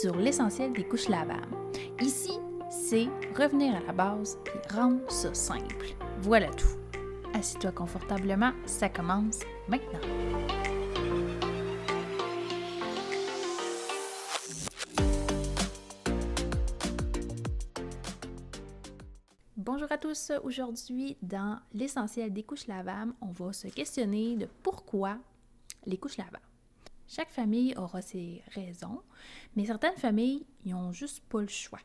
sur l'essentiel des couches lavables. Ici, c'est revenir à la base et rendre ça simple. Voilà tout. Assis-toi confortablement, ça commence maintenant. Bonjour à tous. Aujourd'hui, dans l'essentiel des couches lavables, on va se questionner de pourquoi les couches lavables. Chaque famille aura ses raisons, mais certaines familles n'ont juste pas le choix.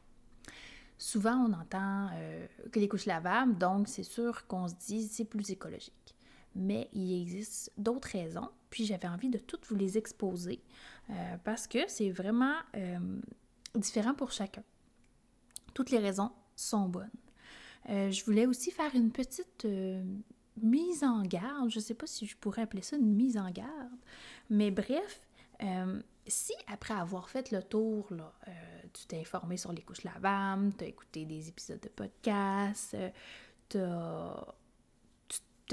Souvent, on entend euh, que les couches lavables, donc c'est sûr qu'on se dit c'est plus écologique. Mais il existe d'autres raisons, puis j'avais envie de toutes vous les exposer euh, parce que c'est vraiment euh, différent pour chacun. Toutes les raisons sont bonnes. je voulais aussi faire une petite mise en garde, je ne sais pas si je pourrais appeler ça une mise en garde, mais bref, euh, si après avoir fait le tour, là, euh, tu t'es informé sur les couches lavables, tu as écouté des épisodes de podcast, euh, tu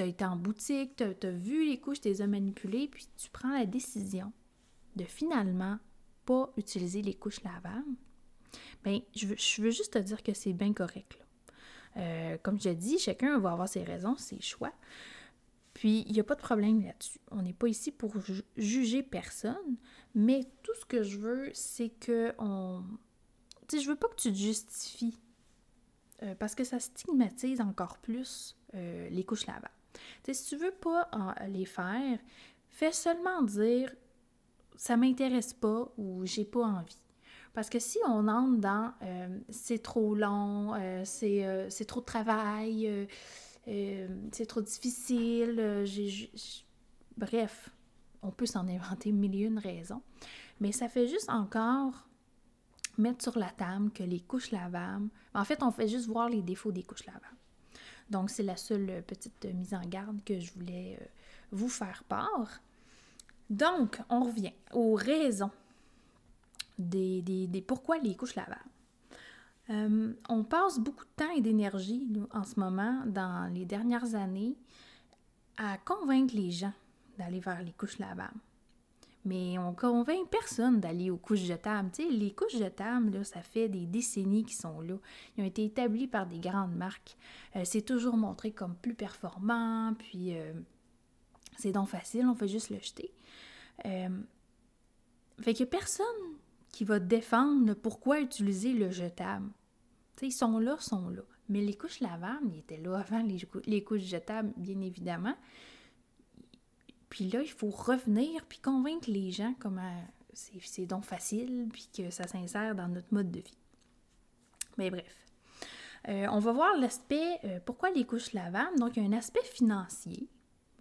as, été en boutique, tu as, vu les couches, tu les as manipulées, puis tu prends la décision de finalement pas utiliser les couches lavables, bien, je veux, je veux juste te dire que c'est bien correct. comme je l'ai dit, chacun va avoir ses raisons, ses choix. Puis, il n'y a pas de problème là-dessus. On n'est pas ici pour juger personne, mais tout ce que je veux, c'est que on. Tu sais, je veux pas que tu te justifies. Euh, parce que ça stigmatise encore plus euh, les couches lavables. Tu sais, si tu veux pas les faire, fais seulement dire ça m'intéresse pas ou j'ai pas envie. Parce que si on entre dans euh, c'est trop long, c'est trop de travail, euh, c'est trop difficile, euh, bref, on peut s'en inventer mille et une raisons. Mais ça fait juste encore mettre sur la table que les couches lavables, en fait, on fait juste voir les défauts des couches lavables. Donc, c'est la seule petite mise en garde que je voulais euh, vous faire part. Donc, on revient aux raisons des, des pourquoi les couches lavables. Euh, on passe beaucoup de temps et d'énergie en ce moment, dans les dernières années, à convaincre les gens d'aller vers les couches lavables. Mais on convainc personne d'aller aux couches jetables. Les couches jetables, là, ça fait des décennies qu'ils sont là. Ils ont été établis par des grandes marques. Euh, c'est toujours montré comme plus performant, puis euh, c'est donc facile, on fait juste le jeter. fait que personne qui va défendre pourquoi utiliser le jetable. Ils sont là, sont là. Mais les couches lavables, ils étaient là avant les, couches jetables, bien évidemment. Puis là, il faut revenir puis convaincre les gens comment c'est donc facile puis que ça s'insère dans notre mode de vie. Mais bref. Euh, on va voir l'aspect, euh, pourquoi les couches lavables. Donc, il y a un aspect financier,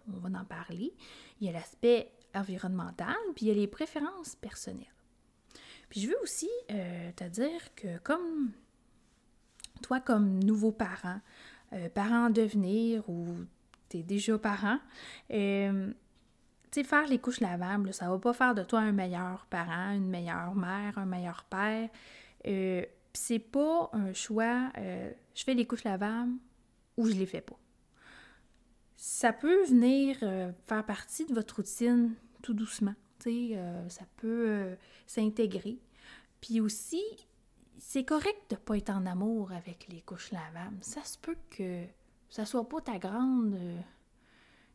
on va en parler. Il y a l'aspect environnemental, puis il y a les préférences personnelles. Puis je veux aussi euh, te dire que comme toi, comme nouveau parent, euh, parent à devenir ou tu es déjà parent, euh, tu sais, faire les couches lavables, ça va pas faire de toi un meilleur parent, une meilleure mère, un meilleur père. Euh, c'est pas un choix, je fais les couches lavables ou je les fais pas. Ça peut venir faire partie de votre routine tout doucement. Euh, ça peut euh, s'intégrer. Puis aussi, c'est correct de ne pas être en amour avec les couches lavables. Ça se peut que ça soit pas ta grande euh,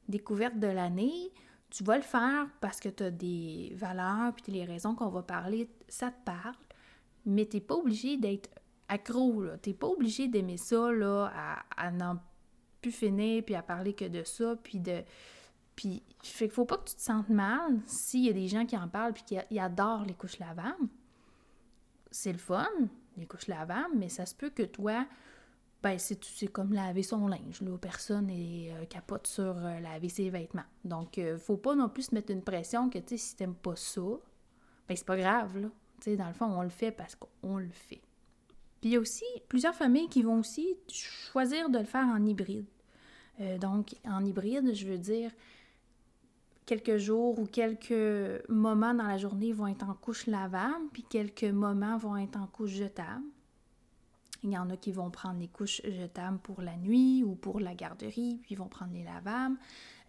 découverte de l'année. Tu vas le faire parce que tu as des valeurs, puis les raisons qu'on va parler, ça te parle. Mais tu n'es pas obligé d'être accro, Tu n'es pas obligé d'aimer ça, là, à, n'en plus finir, puis à parler que de ça, puis de puis, qu'il faut pas que tu te sentes mal s'il y a des gens qui en parlent puis qui adorent les couches lavables. C'est le fun, les couches lavables, mais ça se peut que toi, ben, c'est comme laver son linge. Là. Personne n'est euh, capote sur euh, laver ses vêtements. Donc, euh, faut pas non plus se mettre une pression que, tu sais, si t'aimes pas ça, ben, c'est pas grave, là. Tu dans le fond, on le fait parce qu'on le fait. Puis il y a aussi plusieurs familles qui vont aussi choisir de le faire en hybride. donc, en hybride, je veux dire, quelques jours ou quelques moments dans la journée vont être en couche lavable, puis quelques moments vont être en couche jetable. Il y en a qui vont prendre les couches jetables pour la nuit ou pour la garderie, puis ils vont prendre les lavables.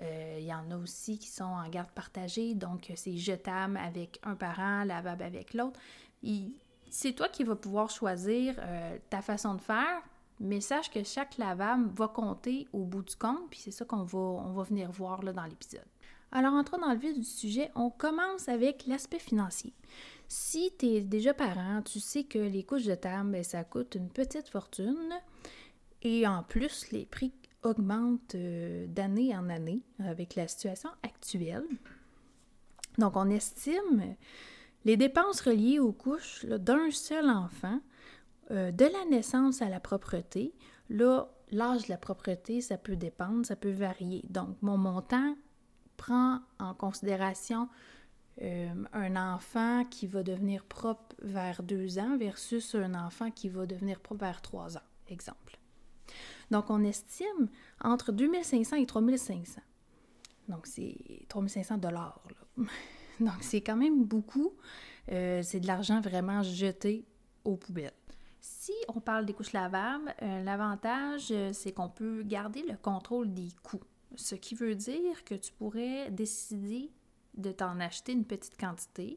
Euh, il y en a aussi qui sont en garde partagée, donc c'est jetable avec un parent, lavable avec l'autre. c'est toi qui vas pouvoir choisir euh, ta façon de faire, mais sache que chaque lavable va compter au bout du compte, puis c'est ça qu'on va, venir voir dans l'épisode. Alors, entrons dans le vif du sujet, on commence avec l'aspect financier. Si tu es déjà parent, tu sais que les couches de table, ben, ça coûte une petite fortune. Et en plus, les prix augmentent euh, d'année en année avec la situation actuelle. Donc, on estime les dépenses reliées aux couches d'un seul enfant, euh, de la naissance à la propreté. Là, l'âge de la propreté, ça peut dépendre, ça peut varier. Donc, mon montant prend en considération euh, un enfant qui va devenir propre vers deux ans versus un enfant qui va devenir propre vers trois ans, exemple. Donc, on estime entre 2500 et 3500. Donc, c'est 3500 dollars. Donc, c'est quand même beaucoup. Euh, c'est de l'argent vraiment jeté aux poubelles. Si on parle des couches lavables, euh, l'avantage, c'est qu'on peut garder le contrôle des coûts. Ce qui veut dire que tu pourrais décider de t'en acheter une petite quantité,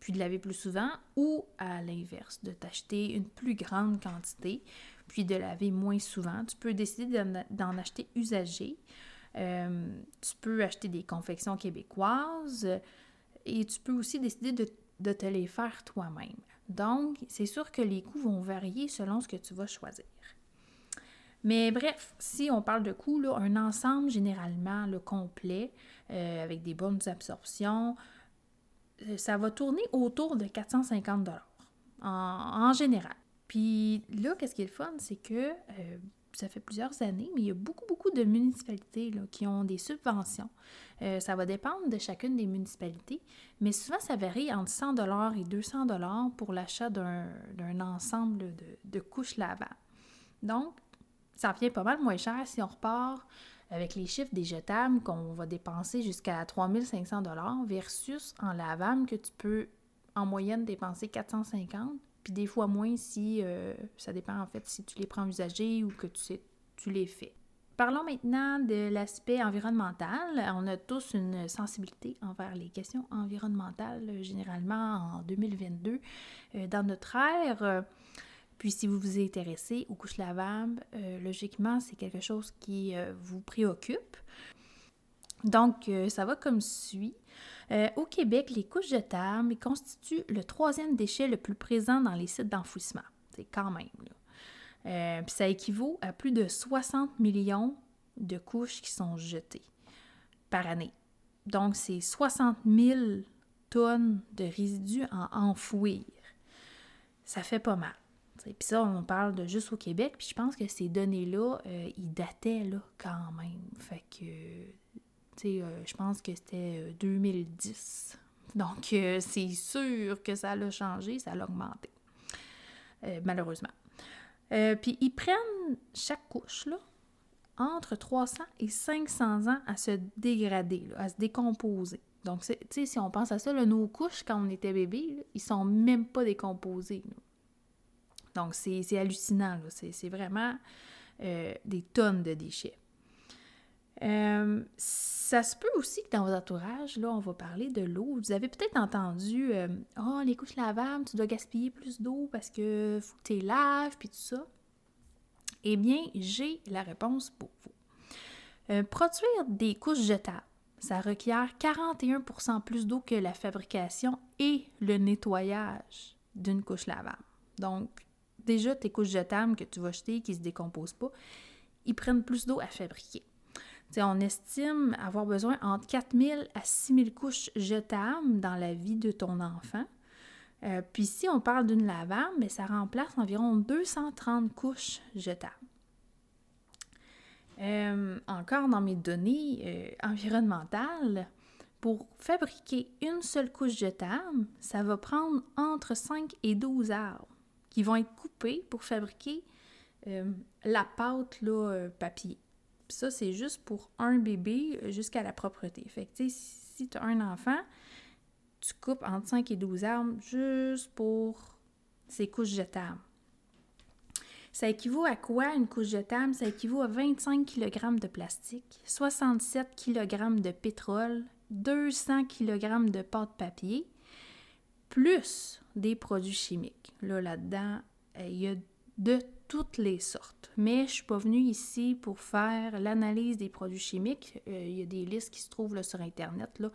puis de laver plus souvent, ou à l'inverse, de t'acheter une plus grande quantité, puis de laver moins souvent. Tu peux décider d'en acheter usagé. Euh, tu peux acheter des confections québécoises et tu peux aussi décider de, de te les faire toi-même. Donc, c'est sûr que les coûts vont varier selon ce que tu vas choisir. Mais bref, si on parle de coûts, un ensemble généralement le complet, euh, avec des bonnes absorptions, euh, ça va tourner autour de 450 en, en général. Puis là, qu'est-ce qui est le fun, c'est que euh, ça fait plusieurs années, mais il y a beaucoup, beaucoup de municipalités qui ont des subventions. ça va dépendre de chacune des municipalités, mais souvent ça varie entre 100 et 200 pour l'achat d'un ensemble de, de couches lavables. Donc, ça revient pas mal moins cher si on repart avec les chiffres des jetables qu'on va dépenser jusqu'à 3500 versus en lavable que tu peux en moyenne dépenser 450 puis des fois moins si euh, ça dépend en fait si tu les prends usagés ou que tu, sais, tu les fais. Parlons maintenant de l'aspect environnemental. On a tous une sensibilité envers les questions environnementales, généralement en 2022. Euh, dans notre ère, puis si vous vous intéressez aux couches lavables, euh, logiquement, c'est quelque chose qui euh, vous préoccupe. Donc, euh, ça va comme suit. au Québec, les couches jetables constituent le troisième déchet le plus présent dans les sites d'enfouissement. C'est quand même. Là. puis ça équivaut à plus de 60 millions de couches qui sont jetées par année. Donc, c'est 60 000 tonnes de résidus à enfouir. Ça fait pas mal. Puis ça, on parle de juste au Québec, puis je pense que ces données-là, euh, ils dataient là, quand même. Fait que, tu sais, euh, je pense que c'était 2010. Euh, Donc, c'est sûr que ça a changé, ça a augmenté, malheureusement. puis ils prennent chaque couche, là, entre 300 et 500 ans à se dégrader, à se décomposer. Donc, tu sais, si on pense à ça, nos couches, quand on était bébé, ils sont même pas décomposés. Donc, c'est hallucinant. C'est vraiment euh, des tonnes de déchets. Euh, ça se peut aussi que dans vos entourages, là, on va parler de l'eau. Vous avez peut-être entendu euh, Oh, les couches lavables, tu dois gaspiller plus d'eau parce que faut que tu laves, puis tout ça. Eh bien, j'ai la réponse pour vous. produire des couches jetables, ça requiert 41% plus d'eau que la fabrication et le nettoyage d'une couche lavable. Donc, déjà tes couches jetables que tu vas jeter qui ne se décomposent pas, ils prennent plus d'eau à fabriquer. on estime avoir besoin entre 4000 à 6000 couches jetables dans la vie de ton enfant. Euh, puis si on parle d'une lavable, mais ça remplace environ 230 couches jetables. Euh, encore dans mes données euh, environnementales, pour fabriquer une seule couche jetable, ça va prendre entre 5 et 12 arbres qui vont être coupés pour fabriquer euh, la pâte là, euh, papier. ça, c'est juste pour un bébé euh, jusqu'à la propreté. Fait que, si tu as un enfant, tu coupes entre 5 et 12 arbres juste pour ces couches jetables. Ça équivaut à quoi une couche jetable? Ça équivaut à 25 kg de plastique, 67 kg de pétrole, 200 kg de pâte papier, plus des produits chimiques. Là, là-dedans, euh, il y a de toutes les sortes. Mais je ne suis pas venue ici pour faire l'analyse des produits chimiques. Euh, il y a des listes qui se trouvent là, sur Internet, là.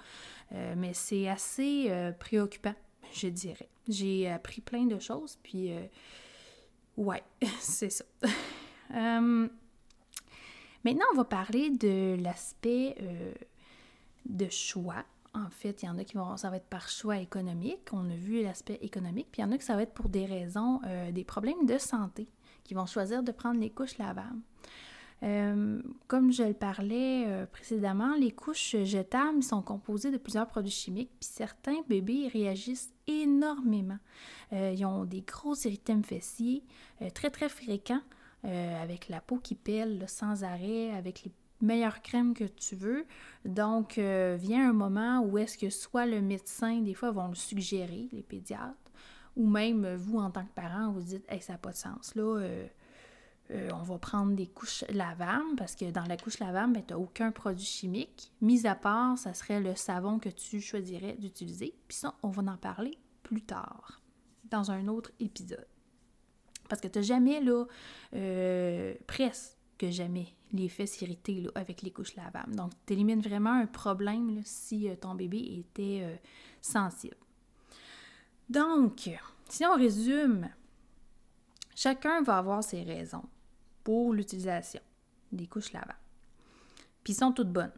Euh, mais c'est assez préoccupant, je dirais. J'ai appris plein de choses, puis ouais, c'est ça. maintenant, on va parler de l'aspect de choix en fait, il y en a qui vont, ça va être par choix économique, on a vu l'aspect économique, puis il y en a qui ça va être pour des raisons, euh, des problèmes de santé, qui vont choisir de prendre les couches lavables. Euh, comme je le parlais euh, précédemment, les couches jetables sont composées de plusieurs produits chimiques, puis certains bébés réagissent énormément. ils ont des gros érythèmes fessiers, très très fréquents, avec la peau qui pèle sans arrêt, avec les meilleure crème que tu veux. Donc, euh, vient un moment où est-ce que soit le médecin, des fois, vont le suggérer, les pédiatres, ou même vous, en tant que parent, vous dites Hey, ça n'a pas de sens. Là, euh, euh, on va prendre des couches lavables parce que dans la couche lavable, ben, tu n'as aucun produit chimique. Mis à part, ça serait le savon que tu choisirais d'utiliser. Puis ça, on va en parler plus tard, dans un autre épisode. Parce que tu n'as jamais, là, presque que jamais l'effet s'irriter avec les couches lavables. Donc, tu élimines vraiment un problème si euh, ton bébé était euh, sensible. Donc, si on résume, chacun va avoir ses raisons pour l'utilisation des couches lavables. Puis, sont toutes bonnes.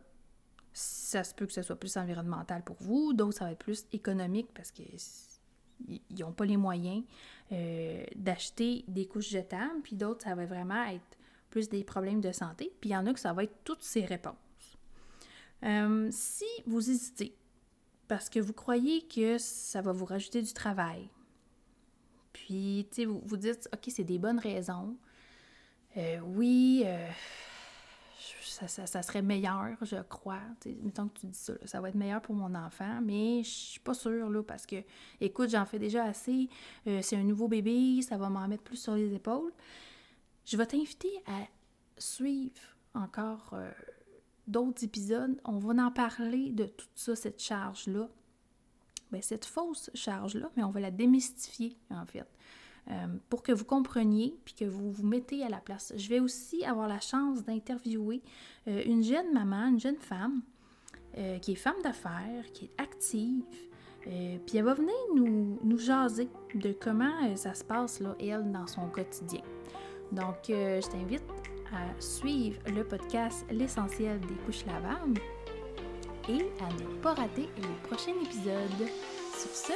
Ça se peut que ce soit plus environnemental pour vous, d'autres, ça va être plus économique parce qu'ils n'ont pas les moyens euh, d'acheter des couches jetables, puis d'autres, ça va vraiment être plus des problèmes de santé, puis il y en a que ça va être toutes ces réponses. Euh, si vous hésitez, parce que vous croyez que ça va vous rajouter du travail, puis vous vous dites, OK, c'est des bonnes raisons, euh, oui, euh, ça, serait meilleur, je crois. mettons que tu dis ça, ça va être meilleur pour mon enfant, mais je suis pas sûre, là, parce que, écoute, j'en fais déjà assez, c'est un nouveau bébé, ça va m'en mettre plus sur les épaules. Je vais t'inviter à suivre encore euh, d'autres épisodes. On va en parler de toute ça, cette charge-là. Bien, cette fausse charge-là, mais on va la démystifier, en fait, euh, pour que vous compreniez puis que vous vous mettez à la place. Je vais aussi avoir la chance d'interviewer euh, une jeune maman, une jeune femme, qui est femme d'affaires, qui est active, puis elle va venir nous, nous jaser de comment ça se passe, là, elle, dans son quotidien. Donc, euh, je t'invite à suivre le podcast L'essentiel des couches lavables et à ne pas rater le prochain épisode. Sur ce,